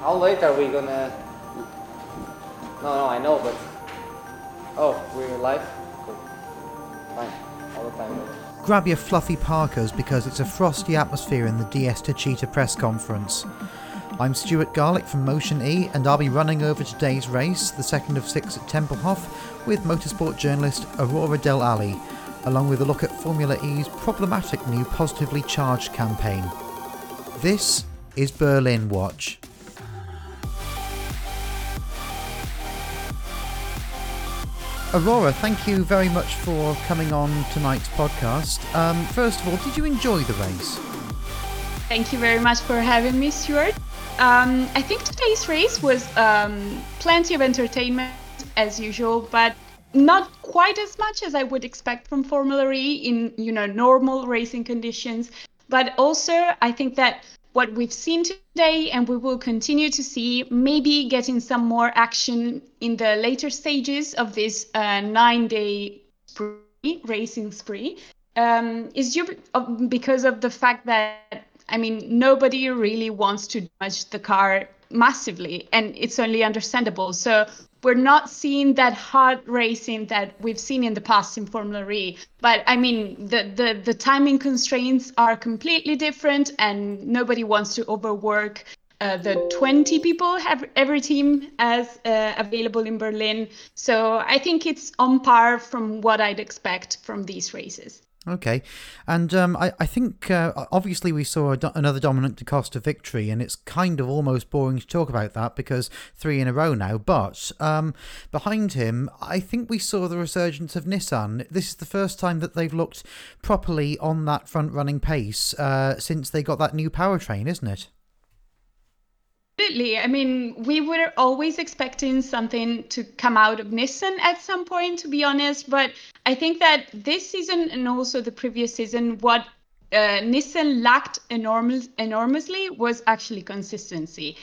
How late are we gonna? No, no, I know, but oh, we're live. Cool. Fine. All the time. Grab your fluffy parkas because it's a frosty atmosphere in the DS to Techeetah press conference. I'm Stuart Garlick from Motion E, and I'll be running over today's race, the second of six at Tempelhof, with motorsport journalist Aurora Del Ali, along with a look at Formula E's problematic new positively charged campaign. This is Berlin Watch. Aurora, thank you very much for coming on tonight's podcast. Um, first of all, did you enjoy the race? Thank you very much for having me, Stuart. Um, I think today's race was um, plenty of entertainment as usual, but not quite as much as I would expect from Formula E in you know normal racing conditions. But also, I think that what we've seen today and we will continue to see maybe getting some more action in the later stages of this uh, nine day spree, racing spree. Um, is due because of the fact that I mean nobody really wants to damage the car massively and it's only understandable. So we're not seeing that hard racing that we've seen in the past in Formula E. But I mean, the, the, the timing constraints are completely different, and nobody wants to overwork uh, the 20 people have every team as uh, available in Berlin. So I think it's on par from what I'd expect from these races. Okay, and um, I, I think uh, obviously we saw do- another dominant DaCosta victory, and it's kind of almost boring to talk about that because three in a row now. But um, behind him, I think we saw the resurgence of Nissan. This is the first time that they've looked properly on that front running pace uh, since they got that new powertrain, isn't it? Absolutely. I mean, we were always expecting something to come out of Nissan at some point, to be honest. But I think that this season and also the previous season, what uh, Nissan lacked enormous, enormously was actually consistency.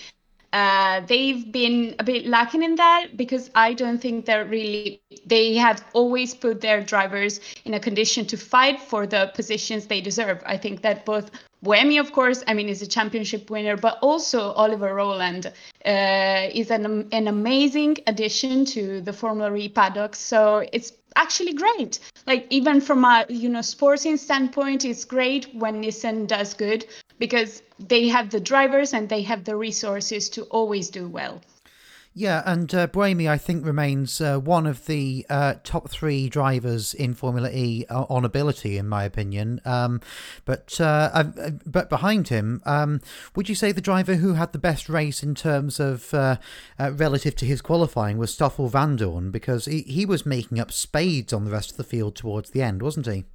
Uh, they've been a bit lacking in that because I don't think they're really, they have always put their drivers in a condition to fight for the positions they deserve. I think that both Buemi, of course, I mean, is a championship winner, but also Oliver Rowland uh, is an, an amazing addition to the Formula E paddock. So it's actually great. Like even from a you know sporting standpoint, it's great when Nissan does good because they have the drivers and they have the resources to always do well. Yeah, and uh, I think, remains uh, one of the uh, top three drivers in Formula E uh, on ability, in my opinion. Um, but uh, uh, but behind him, um, would you say the driver who had the best race in terms of relative to his qualifying was Stoffel Vandoorne? Because he, he was making up spades on the rest of the field towards the end, wasn't he?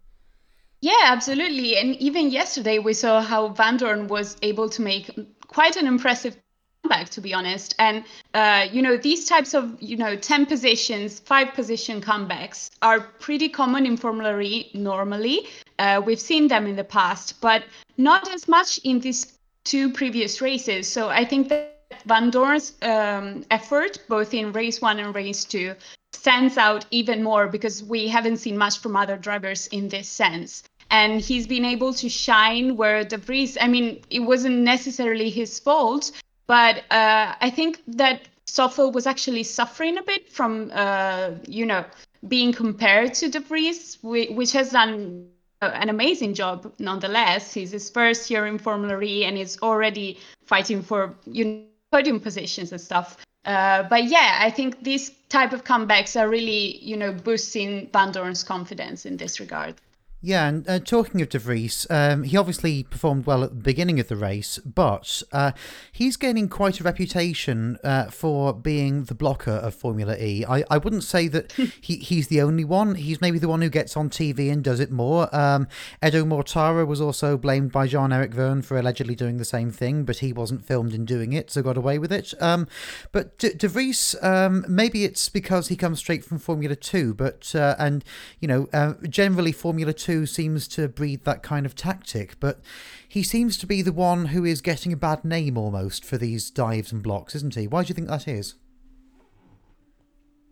Yeah, absolutely. And even yesterday, we saw how Vandoorne was able to make quite an impressive comeback, to be honest. And uh, you know, these types of you know ten positions, five position comebacks are pretty common in Formula E normally. Uh, we've seen them in the past, but not as much in these two previous races. So I think that Vandoorne's um, effort, both in race one and race two, stands out even more because we haven't seen much from other drivers in this sense and he's been able to shine where De Vries, I mean, it wasn't necessarily his fault, but uh, I think that Stoffel was actually suffering a bit from, uh, you know, being compared to De Vries, which has done an amazing job nonetheless. He's his first year in Formula E and is already fighting for you know, podium positions and stuff. Uh, but yeah, I think these type of comebacks are really, you know, boosting Vandoorne's confidence in this regard. Yeah, and uh, talking of De Vries, um, he obviously performed well at the beginning of the race, but uh, he's gaining quite a reputation uh, for being the blocker of Formula E. I, I wouldn't say that he, he's the only one. He's maybe the one who gets on TV and does it more. Um, Edo Mortara was also blamed by Jean Eric Vergne for allegedly doing the same thing, but he wasn't filmed in doing it, so got away with it. Um, but De, De Vries, um, maybe it's because he comes straight from Formula 2, but, uh, and, you know, uh, generally Formula 2 2 seems to breed that kind of tactic, but he seems to be the one who is getting a bad name almost for these dives and blocks, isn't he? Why do you think that is?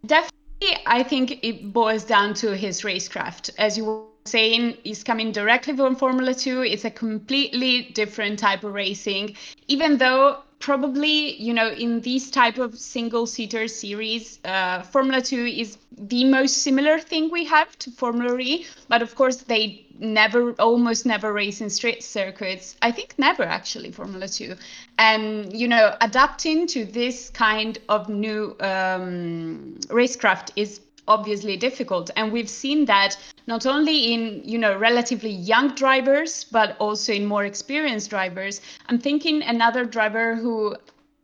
Definitely, I think it boils down to his racecraft. As you saying, he's coming directly from Formula 2. It's a completely different type of racing, even though probably you know in these type of single seater series uh, formula 2 is the most similar thing we have to formula e but of course they never almost never race in straight circuits. I think never actually formula 2 and you know adapting to this kind of new um, racecraft is obviously difficult. And we've seen that not only in you know relatively young drivers but also in more experienced drivers. I'm thinking another driver who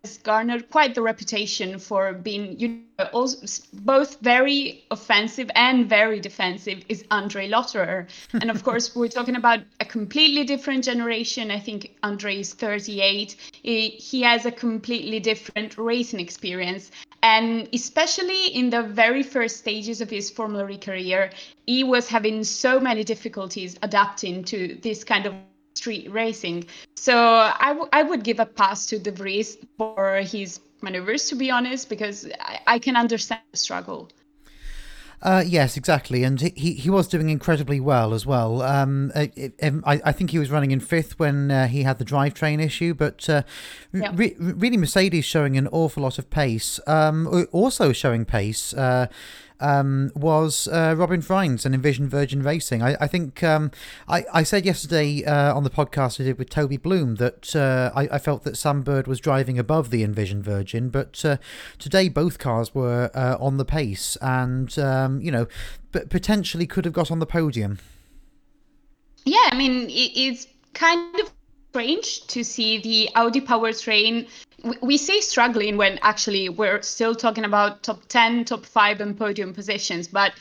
has garnered quite the reputation for being you know also both very offensive and very defensive is Andre Lotterer. And of course we're talking about a completely different generation. I think Andre is 38 he, he has a completely different racing experience. And especially in the very first stages of his Formula E career, he was having so many difficulties adapting to this kind of street racing. So I, w- I would give a pass to De Vries for his maneuvers, to be honest, because I, I can understand the struggle. Uh, yes, exactly, and he, he was doing incredibly well as well. Um, it, it, I, I think he was running in fifth when uh, he had the drivetrain issue, but uh, yeah. re- really Mercedes showing an awful lot of pace. Um, also showing pace uh, um, was uh, Robin Frijns and Envision Virgin Racing. I, I think um, I, I said yesterday uh, on the podcast I did with Toby Bloom that uh, I, I, felt that Sam Bird was driving above the Envision Virgin, but uh, today both cars were uh, on the pace and, um, you know, but potentially could have got on the podium. Yeah, I mean, it's kind of strange to see the Audi powertrain we say struggling when actually we're still talking about top 10 top 5 and podium positions but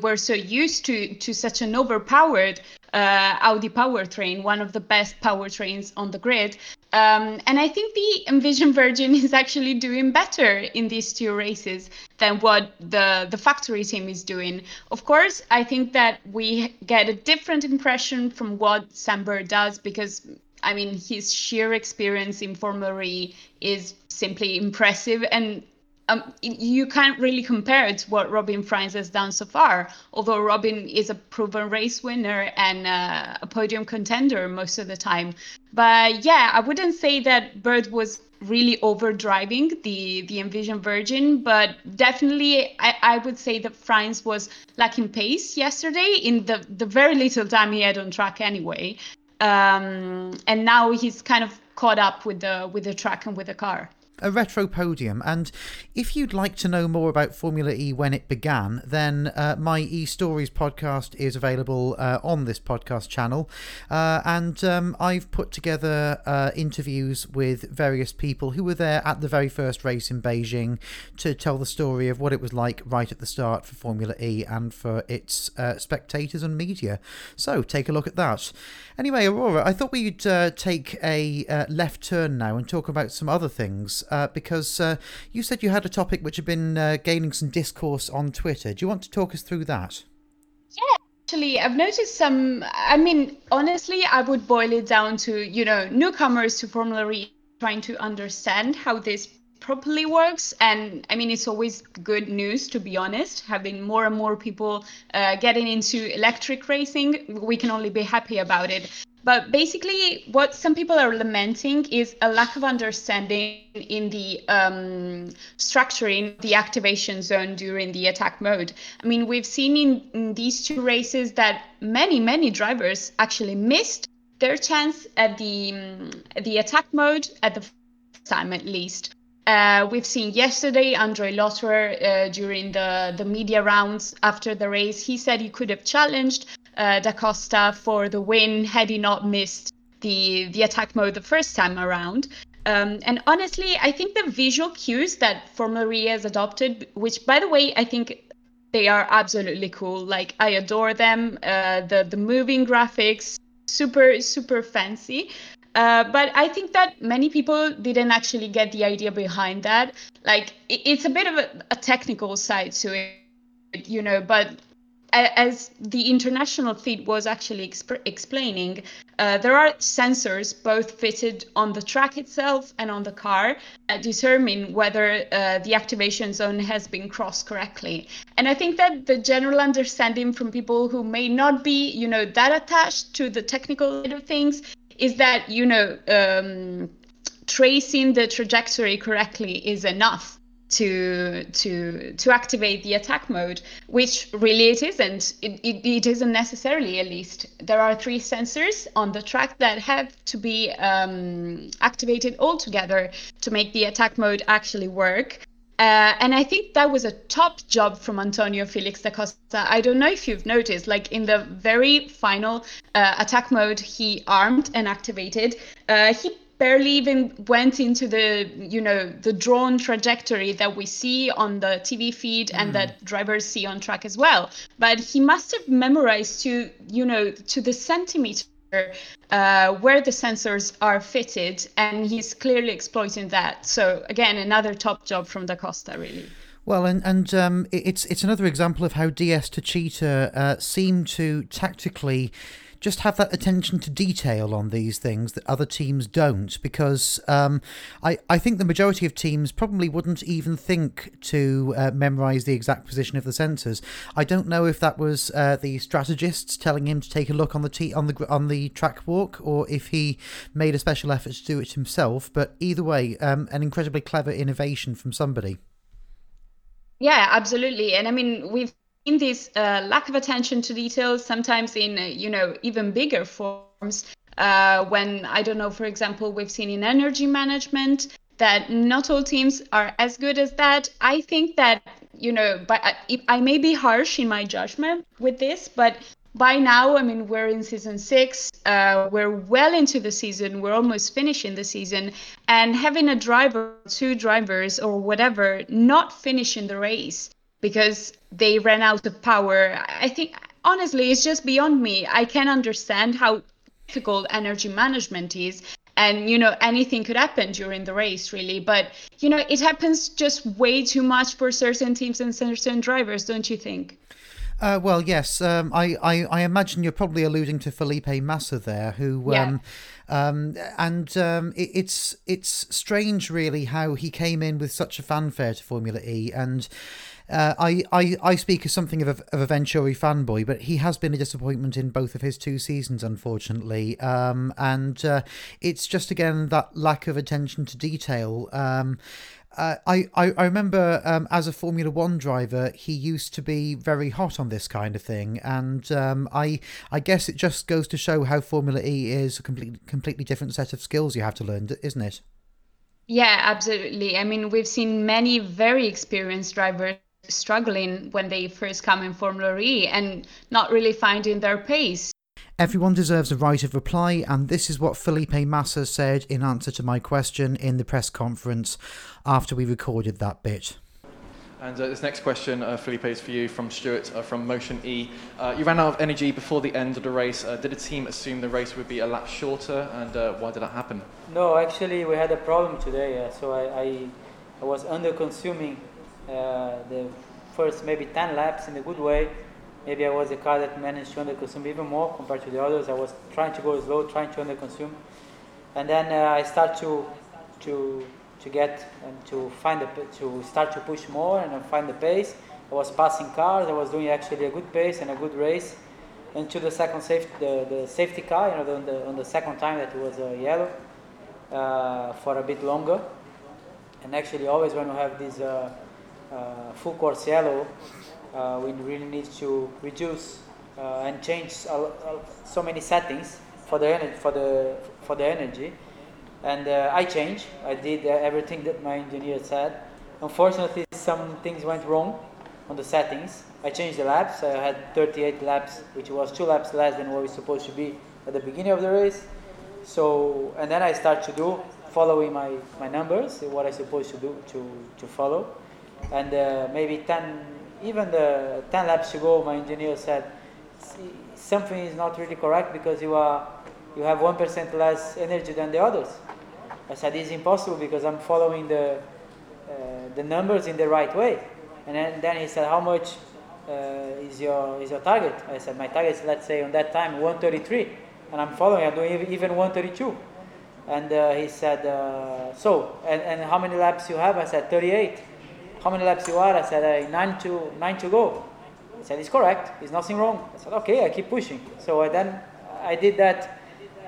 we're so used to to such an overpowered uh, Audi powertrain, one of the best powertrains on the grid. Um, and I think the Envision Virgin is actually doing better in these two races than what the the factory team is doing. Of course, I think that we get a different impression from what Sam Bird does because I mean, his sheer experience in Formula E is simply impressive, and um, you can't really compare it to what Robin Frijns has done so far. Although Robin is a proven race winner and uh, a podium contender most of the time, but yeah, I wouldn't say that Bird was really overdriving the the Envision Virgin, but definitely I, I would say that Frijns was lacking pace yesterday in the the very little time he had on track anyway um, and now he's kind of caught up with the with the track and with the car a retro podium. And if you'd like to know more about Formula E when it began, then uh, my E Stories podcast is available uh, on this podcast channel. Uh, and um, I've put together uh, interviews with various people who were there at the very first race in Beijing to tell the story of what it was like right at the start for Formula E and for its uh, spectators and media. So take a look at that. Anyway, Aurora, I thought we'd uh, take a left turn now and talk about some other things uh, because uh, you said you had a topic which had been uh, gaining some discourse on Twitter. Do you want to talk us through that? Yeah. Actually, I've noticed some. I mean, honestly, I would boil it down to you know newcomers to Formula E trying to understand how this properly works and i mean it's always good news to be honest having more and more people uh, getting into electric racing we can only be happy about it but basically, what some people are lamenting is a lack of understanding in the um, structuring the activation zone during the attack mode. I mean, we've seen in, in these two races that many, many drivers actually missed their chance at the um, the attack mode at the time at least. Uh, we've seen yesterday Andre Lotterer uh, during the, the media rounds after the race. He said he could have challenged uh, Da Costa for the win had he not missed the, the attack mode the first time around. Um, and honestly, I think the visual cues that Formula E has adopted, which by the way, I think they are absolutely cool. Like I adore them. Uh, the the moving graphics, super super fancy. Uh, but I think that many people didn't actually get the idea behind that. Like it, it's a bit of a, a technical side to it, you know. But as the international feed was actually exp- explaining, uh, there are sensors both fitted on the track itself and on the car that determine whether uh, the activation zone has been crossed correctly. And I think that the general understanding from people who may not be, you know, that attached to the technical side of things is that, you know, um, tracing the trajectory correctly is enough to to to activate the attack mode which really it isn't it, it, it isn't necessarily at least there are three sensors on the track that have to be um, activated all together to make the attack mode actually work uh, and I think that was a top job from Antonio Felix da Costa. I don't know if you've noticed, like in the very final uh, attack mode, he armed and activated. Uh, he barely even went into the you know the drawn trajectory that we see on the TV feed and mm. that drivers see on track as well. But he must have memorized to you know to the centimeter uh, where the sensors are fitted, and he's clearly exploiting that. So again, another top job from Da Costa, really. Well, and and um, it's it's another example of how DS Techeetah uh, seem to tactically just have that attention to detail on these things that other teams don't because um, I, I think the majority of teams probably wouldn't even think to uh, memorize the exact position of the sensors. I don't know if that was uh, the strategists telling him to take a look on the t- on the on the track walk or if he made a special effort to do it himself, but either way, um, an incredibly clever innovation from somebody. Yeah, absolutely. And I mean, we've in this uh, lack of attention to details, sometimes in uh, you know even bigger forms. Uh, when I don't know, for example, we've seen in energy management that not all teams are as good as that. I think that you know, but I, I may be harsh in my judgment with this, but by now, I mean, we're in season six. Uh, we're well into the season. We're almost finishing the season. And having a driver, two drivers, or whatever, not finishing the race because they ran out of power. I think honestly, it's just beyond me. I can understand how difficult energy management is. And you know anything could happen during the race, really. But you know it happens just way too much for certain teams and certain drivers, don't you think? Uh, well, yes. Um, I, I, I, imagine you're probably alluding to Felipe Massa there, who, yeah. um, um, and um, it, it's it's strange, really, how he came in with such a fanfare to Formula E, and uh, I, I, I speak as something of a, of a Venturi fanboy, but he has been a disappointment in both of his two seasons, unfortunately. Um, and uh, it's just, again, that lack of attention to detail. Um, uh, I, I, I remember um, as a Formula One driver, he used to be very hot on this kind of thing, and um, I I guess it just goes to show how Formula E is a completely completely different set of skills you have to learn, isn't it? Yeah, absolutely. I mean, we've seen many very experienced drivers struggling when they first come in Formula E and not really finding their pace. Everyone deserves a right of reply, and this is what Felipe Massa said in answer to my question in the press conference after we recorded that bit. And uh, this next question, uh, Felipe, is for you from Stuart uh, from Motion E. Uh, you ran out of energy before the end of the race. Uh, did the team assume the race would be a lap shorter, and uh, why did that happen? No, actually, we had a problem today, so I, I, I was under consuming the first maybe 10 laps in a good way. Maybe I was a car that managed to underconsume even more compared to the others. I was trying to go slow, trying to underconsume. And then uh, I start to, to, to get and to find the, to start to push more and find the pace. I was passing cars. I was doing actually a good pace and a good race. Until the second safety, the, the safety car, you know, on the, on the second time that it was uh, yellow uh, for a bit longer. And actually, always when we have these uh, uh, full course yellow, uh, we really need to reduce uh, and change so many settings for the energy for the for the energy. And I changed. I did everything that my engineer said. Unfortunately, some things went wrong on the settings. I changed the laps. I had 38 laps, which was two laps less than what we supposed to be at the beginning of the race. So, and then I start to do following my, my numbers, what I supposed to do to, to follow and uh, maybe 10, even the 10 laps to go, my engineer said, something is not really correct because you are you have 1% less energy than the others. I said, it's impossible because I'm following the, uh, the numbers in the right way. And then, then he said, how much uh, is, your, is your target? I said, my target is, let's say, on that time, 133. And I'm following, I'm doing even 132. And uh, he said, uh, so, and, and how many laps you have? I said, 38 how many laps you are? I said, uh, nine, to, nine to go. He said, it's correct. There's nothing wrong. I said, okay, I keep pushing. So I then I did that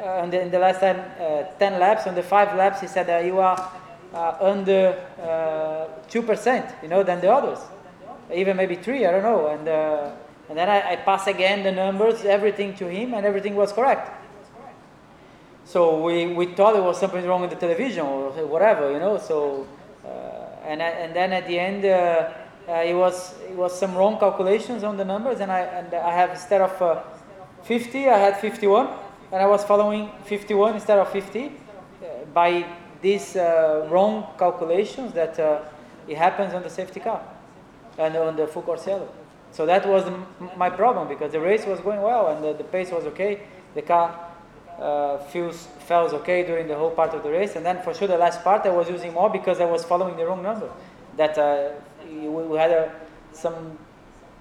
uh, the, in the last 10, uh, 10 laps, on the five laps, he said that you are uh, under uh, two percent, you know, than the others, even maybe three, I don't know. And uh, and then I, I pass again the numbers, everything to him, and everything was correct. So we, we thought there was something wrong with the television or whatever, you know. So and and then at the end, uh, uh, it was it was some wrong calculations on the numbers, and I and I have instead of uh, 50, I had 51, and I was following 51 instead of 50 uh, by these wrong calculations that it happens on the safety car and on the full course. So that was my problem because the race was going well and the, the pace was okay. The car uh, feels felt okay during the whole part of the race, and then for sure the last part I was using more because I was following the wrong number. That uh, we, had uh, some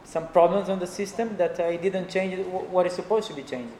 some problems on the system that uh, it didn't change what is supposed to be changed.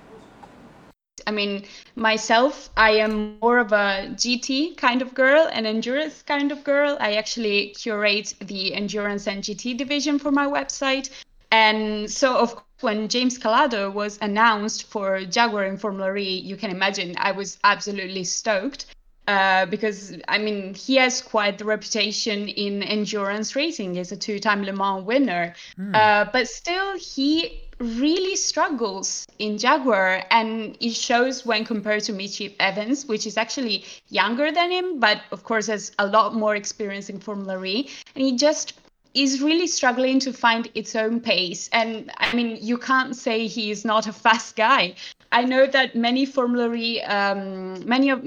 I mean, myself, I am more of a GT kind of girl, an endurance kind of girl. I actually curate the endurance and GT division for my website. And so, of course, when James Calado was announced for Jaguar in Formula E, you can imagine I was absolutely stoked. Uh, because I mean he has quite the reputation in endurance racing. He's a two-time Le Mans winner, mm. uh, but still he really struggles in Jaguar, and it shows when compared to Mitch Evans, which is actually younger than him, but of course has a lot more experience in Formula E, and he just is really struggling to find its own pace. And I mean, you can't say he is not a fast guy. I know that many Formula E, um, many of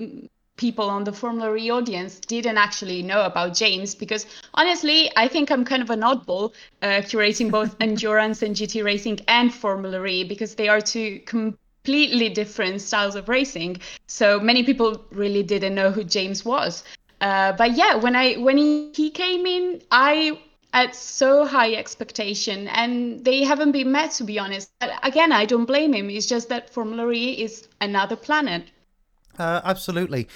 people on the Formula E audience didn't actually know about James because honestly, I think I'm kind of an oddball uh, curating both endurance and GT racing and Formula E because they are two completely different styles of racing. So many people really didn't know who James was. Uh, but yeah, when I when he, he came in, I had so high expectation and they haven't been met to be honest. But again, I don't blame him. It's just that Formula E is another planet. Uh, absolutely.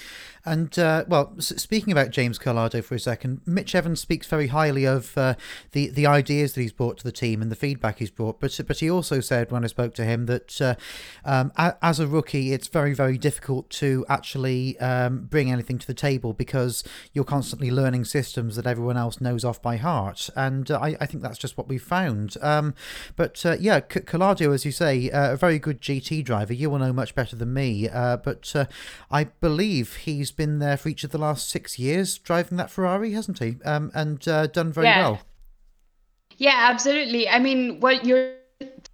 And uh, well, speaking about James Calado for a second, Mitch Evans speaks very highly of uh, the the ideas that he's brought to the team and the feedback he's brought. But but he also said when I spoke to him that uh, um, as a rookie, it's very very difficult to actually um, bring anything to the table because you're constantly learning systems that everyone else knows off by heart. And uh, I, I think that's just what we've found. Um, but uh, yeah, C- as you say, uh, a very good GT driver. You will know much better than me. but I believe he's been there for each of the last six years driving that Ferrari, hasn't he? Um, and uh, done very yeah. well. Yeah, absolutely. I mean, what you're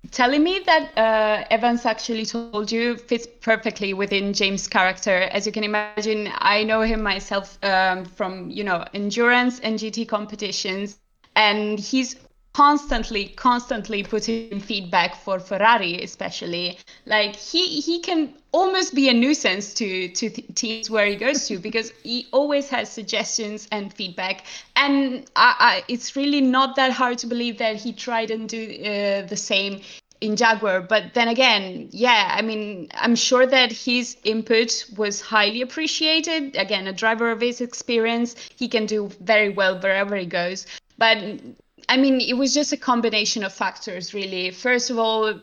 telling me that uh, Evans actually told you fits perfectly within James' character. As you can imagine, I know him myself um, from you know endurance and GT competitions, and he's constantly constantly putting feedback for ferrari especially like he he can almost be a nuisance to to teams where he goes to because he always has suggestions and feedback and I, I, it's really not that hard to believe that he tried and do uh, the same in Jaguar. But then again, yeah, I mean, I'm sure that his input was highly appreciated. Again, a driver of his experience, he can do very well wherever he goes. But I mean, it was just a combination of factors, really. First of all,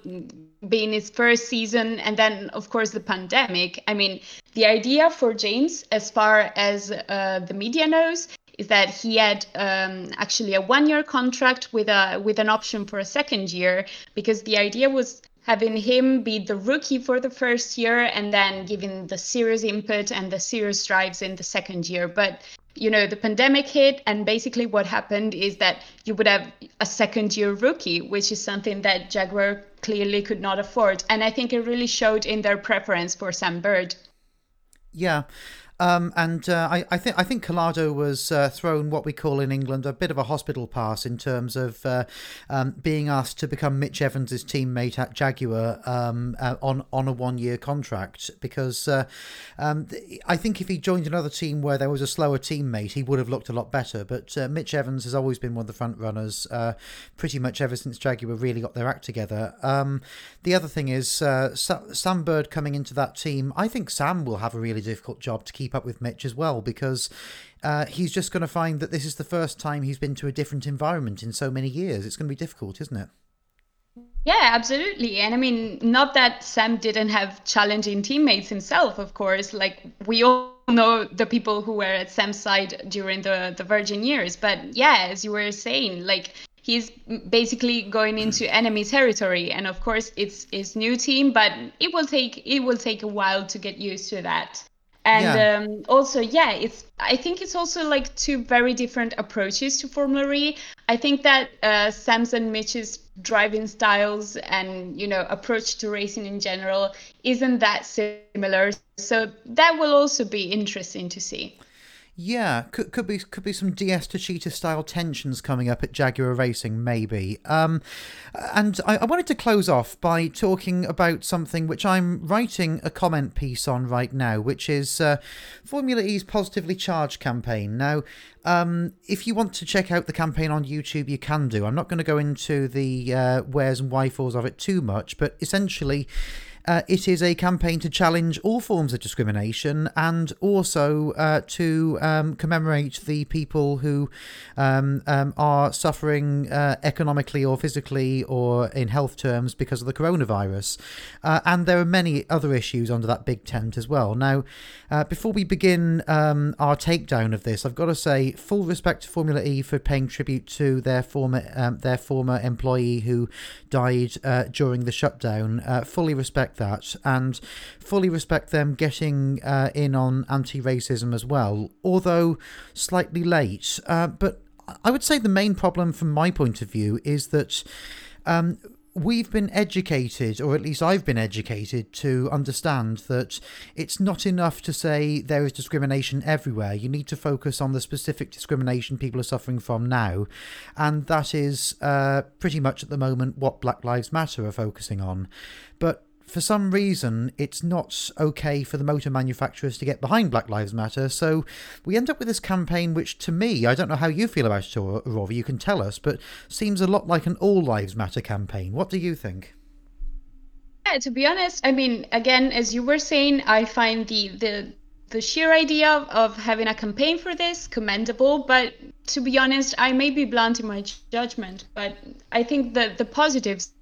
being his first season, and then, of course, the pandemic. I mean, the idea for James, as far as uh, the media knows, is that he had um, actually a one-year contract with a with an option for a second year, because the idea was having him be the rookie for the first year and then giving the serious input and the serious drives in the second year. But you know the pandemic hit and basically what happened is that you would have a second year rookie which is something that jaguar clearly could not afford. And i think it really showed in their preference for sam bird. Yeah um, and uh, I, I think I think Calado was uh, thrown what we call in England a bit of a hospital pass in terms of uh, um, being asked to become Mitch Evans's teammate at Jaguar um, uh, on on a one year contract because uh, um, I think if he joined another team where there was a slower teammate, he would have looked a lot better. But uh, Mitch Evans has always been one of the front runners, pretty much ever since Jaguar really got their act together. Um, the other thing is Sam Bird coming into that team. I think Sam will have a really difficult job to keep keep up with Mitch as well because uh, he's just going to find that this is the first time he's been to a different environment in so many years. It's going to be difficult, isn't it? Yeah, absolutely. And I mean, not that Sam didn't have challenging teammates himself, of course. Like we all know the people who were at Sam's side during the the Virgin years. But yeah, as you were saying, like he's basically going into enemy territory and of course it's his new team but it will take it will take a while to get used to that and Yeah. um, also yeah it's i think it's also like two very different approaches to formula e. I think that uh, sam's and mitch's driving styles and you know approach to racing in general isn't that similar. So that will also be interesting to see Yeah, could could be could be some DS Techeetah style tensions coming up at Jaguar Racing, maybe. Um, and I, I wanted to close off by talking about something which I'm writing a comment piece on right now, which is uh, Formula E's Positively Charged campaign. Now, um, if you want to check out the campaign on YouTube, you can do. I'm not going to go into the uh, wheres and whyfors of it too much, but essentially. Uh, it is a campaign to challenge all forms of discrimination and also uh, to um, commemorate the people who um, um, are suffering uh, economically or physically or in health terms because of the coronavirus. Uh, and there are many other issues under that big tent as well. Now, uh, before we begin um, our takedown of this, I've got to say full respect to Formula E for paying tribute to their former um, their former employee who died uh, during the shutdown. Fully respect that and fully respect them getting uh, in on anti-racism as well, although slightly late. Uh, but I would say the main problem from my point of view is that. Um, We've been educated, or at least I've been educated, to understand that it's not enough to say there is discrimination everywhere. You need to focus on the specific discrimination people are suffering from now. And that is uh, pretty much at the moment what Black Lives Matter are focusing on. But for some reason, it's not okay for the motor manufacturers to get behind Black Lives Matter. So we end up with this campaign, which to me, I don't know how you feel about it, Rory, you can tell us, but seems a lot like an All Lives Matter campaign. What do you think? Yeah, to be honest, I mean, again, as you were saying, I find the the the sheer idea of having a campaign for this commendable, but to be honest, I may be blunt in my judgment, but I think that the positives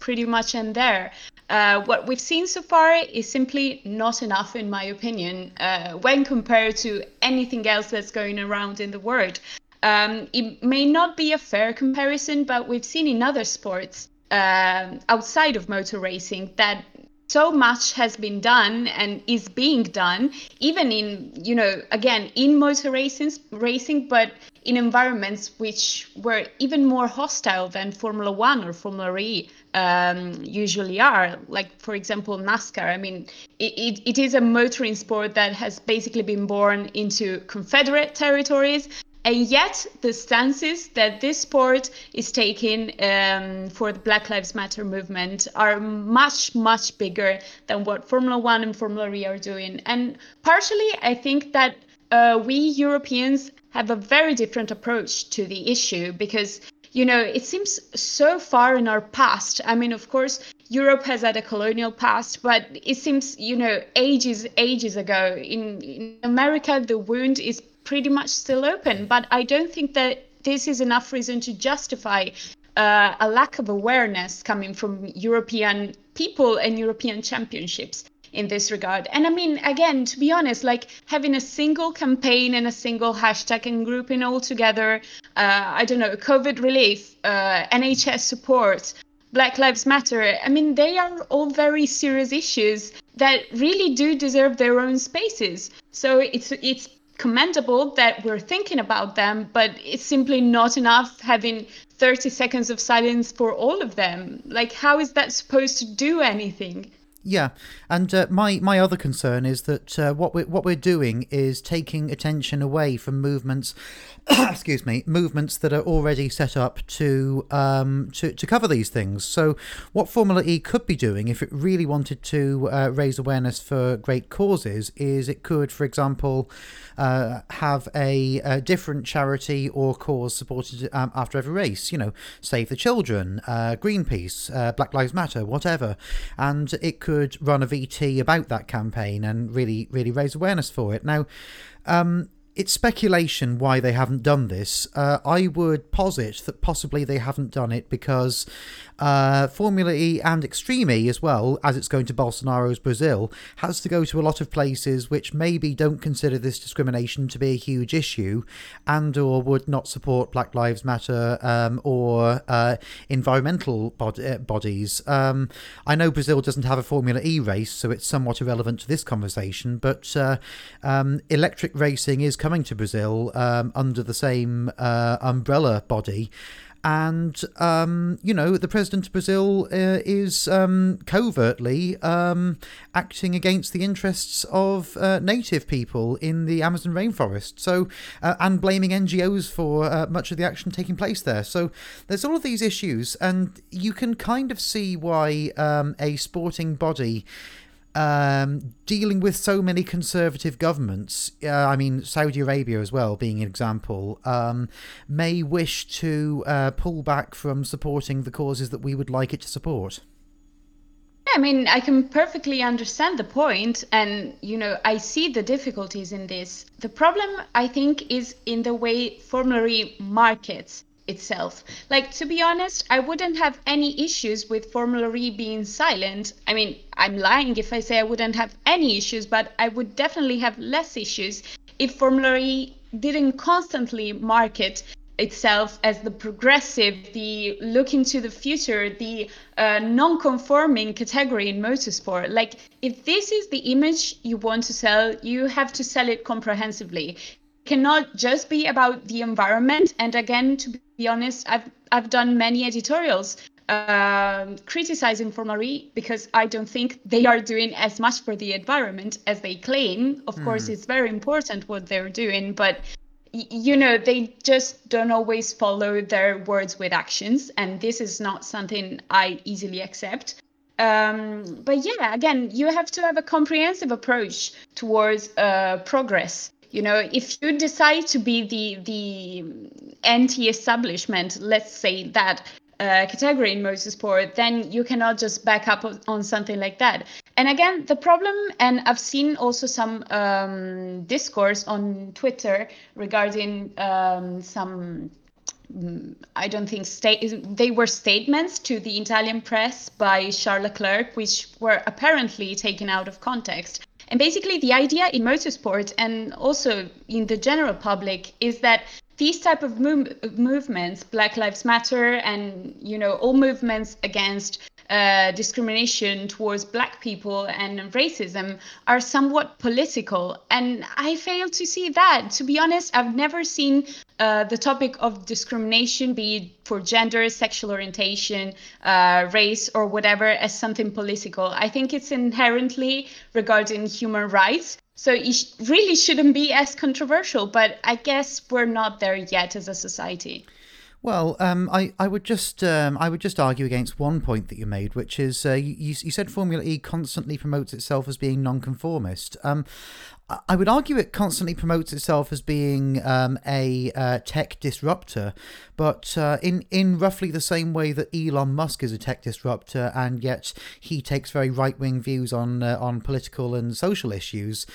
pretty much end there. Uh, what we've seen so far is simply not enough, in my opinion, uh, when compared to anything else that's going around in the world. Um, it may not be a fair comparison, but we've seen in other sports um outside of motor racing that so much has been done and is being done even in you know again in motor racing racing but in environments which were even more hostile than formula 1 or formula e um, usually are. Like for example nascar. I mean it, it, it is a motoring sport that has basically been born into confederate territories. And yet the stances that this sport is taking um, for the black lives matter movement are much much bigger than what formula one and formula e are doing. And partially i think that uh, we europeans have a very different approach to the issue because you know it seems so far in our past i mean of course europe has had a colonial past but it seems you know ages ages ago in, in america the wound is pretty much still open. But I don't think that this is enough reason to justify uh, a lack of awareness coming from European people and European championships in this regard. And I mean, again, to be honest, like having a single campaign and a single hashtag and grouping all together, uh, I don't know, COVID relief, uh, NHS support, Black Lives Matter, I mean, they are all very serious issues that really do deserve their own spaces. So it's it's commendable that we're thinking about them, but it's simply not enough having 30 seconds of silence for all of them. Like, how is that supposed to do anything? Yeah, and uh, my my other concern is that uh, what we what we're doing is taking attention away from movements, excuse me, movements that are already set up to um to, to cover these things. So what Formula E could be doing if it really wanted to uh, raise awareness for great causes is it could, for example, uh, have a, a different charity or cause supported um, after every race. You know, Save the Children, uh, Greenpeace, uh, Black Lives Matter, whatever, and it could run a VT about that campaign and really, really raise awareness for it. Now, um, it's speculation why they haven't done this. Uh, I would posit that possibly they haven't done it because uh, Formula E and Extreme E, as well as it's going to Bolsonaro's Brazil, has to go to a lot of places which maybe don't consider this discrimination to be a huge issue, and or would not support Black Lives Matter um, or uh, environmental bod- uh, bodies. Um, I know Brazil doesn't have a Formula E race, so it's somewhat irrelevant to this conversation. But uh, um, electric racing is coming to Brazil um, under the same uh, umbrella body. And, um, you know, the president of Brazil uh, is um, covertly um, acting against the interests of uh, native people in the Amazon rainforest. So, uh, and blaming NGOs for uh, much of the action taking place there. So, there's all of these issues, and you can kind of see why um, a sporting body um, dealing with so many conservative governments, uh, I mean, Saudi Arabia as well, being an example, um, may wish to uh, pull back from supporting the causes that we would like it to support. I mean, I can perfectly understand the point, and you know, I see the difficulties in this. The problem, I think, is in the way Formula E markets itself. Like, to be honest, I wouldn't have any issues with Formula E being silent. I mean, I'm lying if I say I wouldn't have any issues, but I would definitely have less issues if Formula E didn't constantly market itself as the progressive, the looking to the future, the uh, non conforming category in motorsport. Like, if this is the image you want to sell, you have to sell it comprehensively cannot just be about the environment. And again, to be honest, I've I've done many editorials uh, criticizing for Marie because I don't think they are doing as much for the environment as they claim. Of mm. course, it's very important what they're doing, but you know they just don't always follow their words with actions, and this is not something I easily accept. Um, but yeah, again, you have to have a comprehensive approach towards uh, progress you know if you decide to be the the anti-establishment let's say that uh, category in motorsport then you cannot just back up on something like that and again the problem and i've seen also some um, discourse on twitter regarding um, some mm, I don't think state they were statements to the Italian press by Charles Leclerc, which were apparently taken out of context. And basically, the idea in motorsport and also in the general public is that these type of move- movements, Black Lives Matter, and you know all movements against uh, discrimination towards black people and racism are somewhat political. And I fail to see that. To be honest, I've never seen uh, the topic of discrimination, be it for gender, sexual orientation, uh, race, or whatever, as something political. I think it's inherently regarding human rights. So it really shouldn't be as controversial, but I guess we're not there yet as a society. Well, um, I, I would just um, I would just argue against one point that you made, which is uh, you, you said Formula E constantly promotes itself as being nonconformist. Um, I would argue it constantly promotes itself as being um, a uh, tech disruptor, but uh, in in roughly the same way that Elon Musk is a tech disruptor, and yet he takes very right wing views on uh, on political and social issues.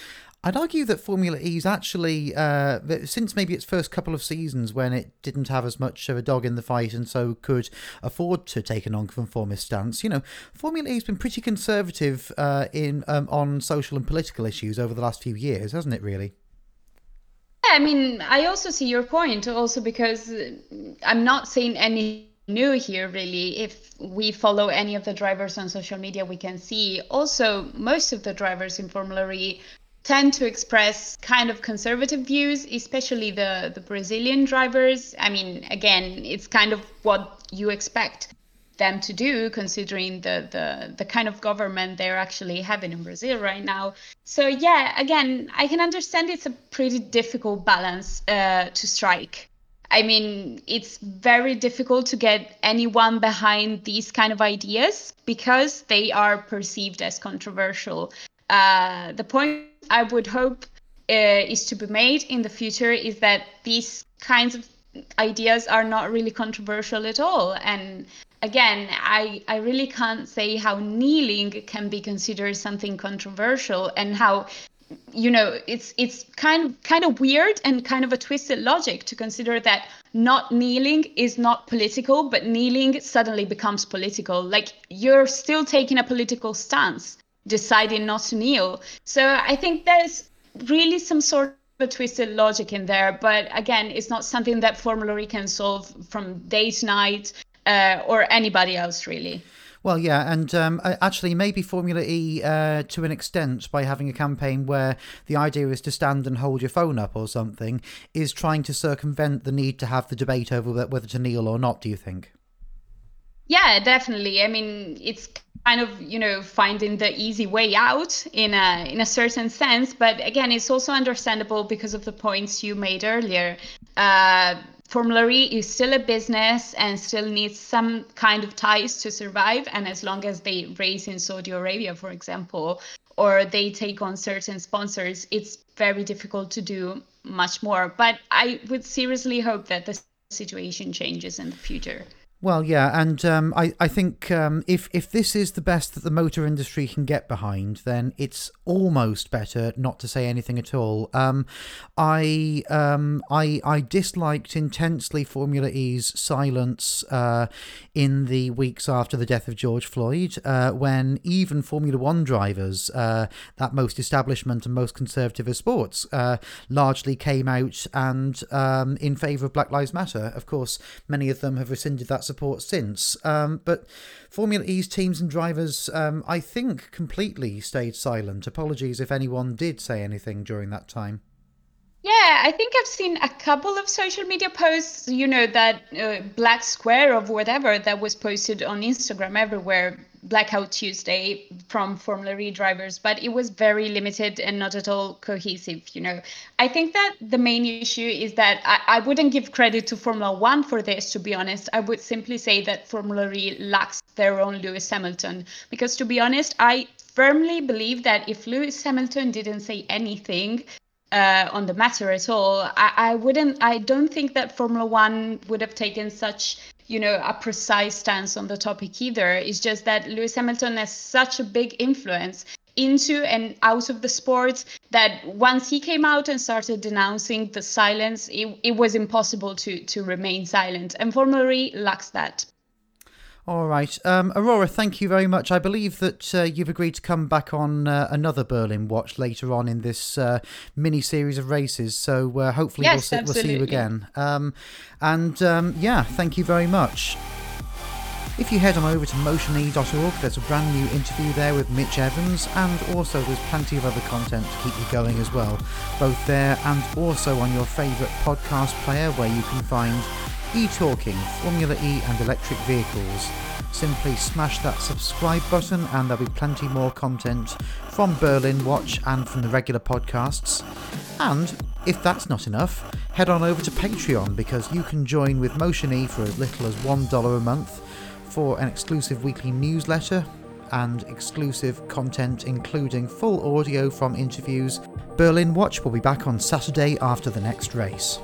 I'd argue that Formula E is actually, uh, since maybe its first couple of seasons when it didn't have as much of a dog in the fight and so could afford to take a non-conformist stance, you know, Formula E has been pretty conservative uh, in um, on social and political issues over the last few years, hasn't it? Really. Yeah, I mean, I also see your point. Also, because I'm not saying any new here really if we follow any of the drivers on social media we can see also most of the drivers in formula e tend to express kind of conservative views, especially the, the Brazilian drivers. I mean, again, it's kind of what you expect them to do considering the, the, the kind of government they're actually having in Brazil right now. So, yeah, again, I can understand it's a pretty difficult balance uh, to strike. I mean, it's very difficult to get anyone behind these kind of ideas because they are perceived as controversial. Uh, the point I would hope uh, is to be made in the future is that these kinds of ideas are not really controversial at all. And again, I, I really can't say how kneeling can be considered something controversial and how you know it's it's kind of kind of weird and kind of a twisted logic to consider that not kneeling is not political but kneeling suddenly becomes political like you're still taking a political stance deciding not to kneel so i think there's really some sort of a twisted logic in there but again it's not something that formula e can solve from day to night uh, or anybody else really well, yeah, and um, actually, maybe Formula E uh, to an extent by having a campaign where the idea is to stand and hold your phone up or something is trying to circumvent the need to have the debate over whether to kneel or not. Do you think? Yeah, definitely. I mean, it's kind of you know finding the easy way out in a in a certain sense, but again, it's also understandable because of the points you made earlier. Uh, Formula E is still a business and still needs some kind of ties to survive. And as long as they race in Saudi Arabia, for example, or they take on certain sponsors, it's very difficult to do much more. But I would seriously hope that the situation changes in the future. Well, yeah, and um, I I think um, if if this is the best that the motor industry can get behind, then it's almost better not to say anything at all. Um, I um, I I disliked intensely Formula E's silence uh, in the weeks after the death of George Floyd, uh, when even Formula One drivers, uh, that most establishment and most conservative of sports, uh, largely came out and um, in favour of Black Lives Matter. Of course, many of them have rescinded that support since. Um, but Formula E's teams and drivers, um, I think, completely stayed silent. Apologies if anyone did say anything during that time. Yeah, I think I've seen a couple of social media posts, you know, that uh, black square of whatever that was posted on Instagram everywhere, Blackout Tuesday from Formula E drivers, but it was very limited and not at all cohesive, you know. I think that the main issue is that I, I wouldn't give credit to Formula One for this, to be honest. I would simply say that Formula E lacks their own Lewis Hamilton, because to be honest, I firmly believe that if Lewis Hamilton didn't say anything, uh, on the matter at all. I, I wouldn't. I don't think that Formula One would have taken such you know a precise stance on the topic either. It's just that Lewis Hamilton has such a big influence into and out of the sport that once he came out and started denouncing the silence, it, it was impossible to to remain silent. And Formula E lacks that. All right. Um, Aurora, thank you very much. I believe that uh, you've agreed to come back on uh, another Berlin Watch later on in this uh, mini series of races. So uh, hopefully yes, we'll, see, we'll, see, you again. Um, and um, yeah, thank you very much. If you head on over to motione.org, there's a brand new interview there with Mitch Evans, and also there's plenty of other content to keep you going as well, both there and also on your favourite podcast player where you can find e-talking, Formula E and electric vehicles. Simply smash that subscribe button and there'll be plenty more content from Berlin Watch and from the regular podcasts. And if that's not enough, head on over to Patreon because you can join with Motion E for as little as $1 a month for an exclusive weekly newsletter and exclusive content including full audio from interviews. Berlin Watch will be back on Saturday after the next race.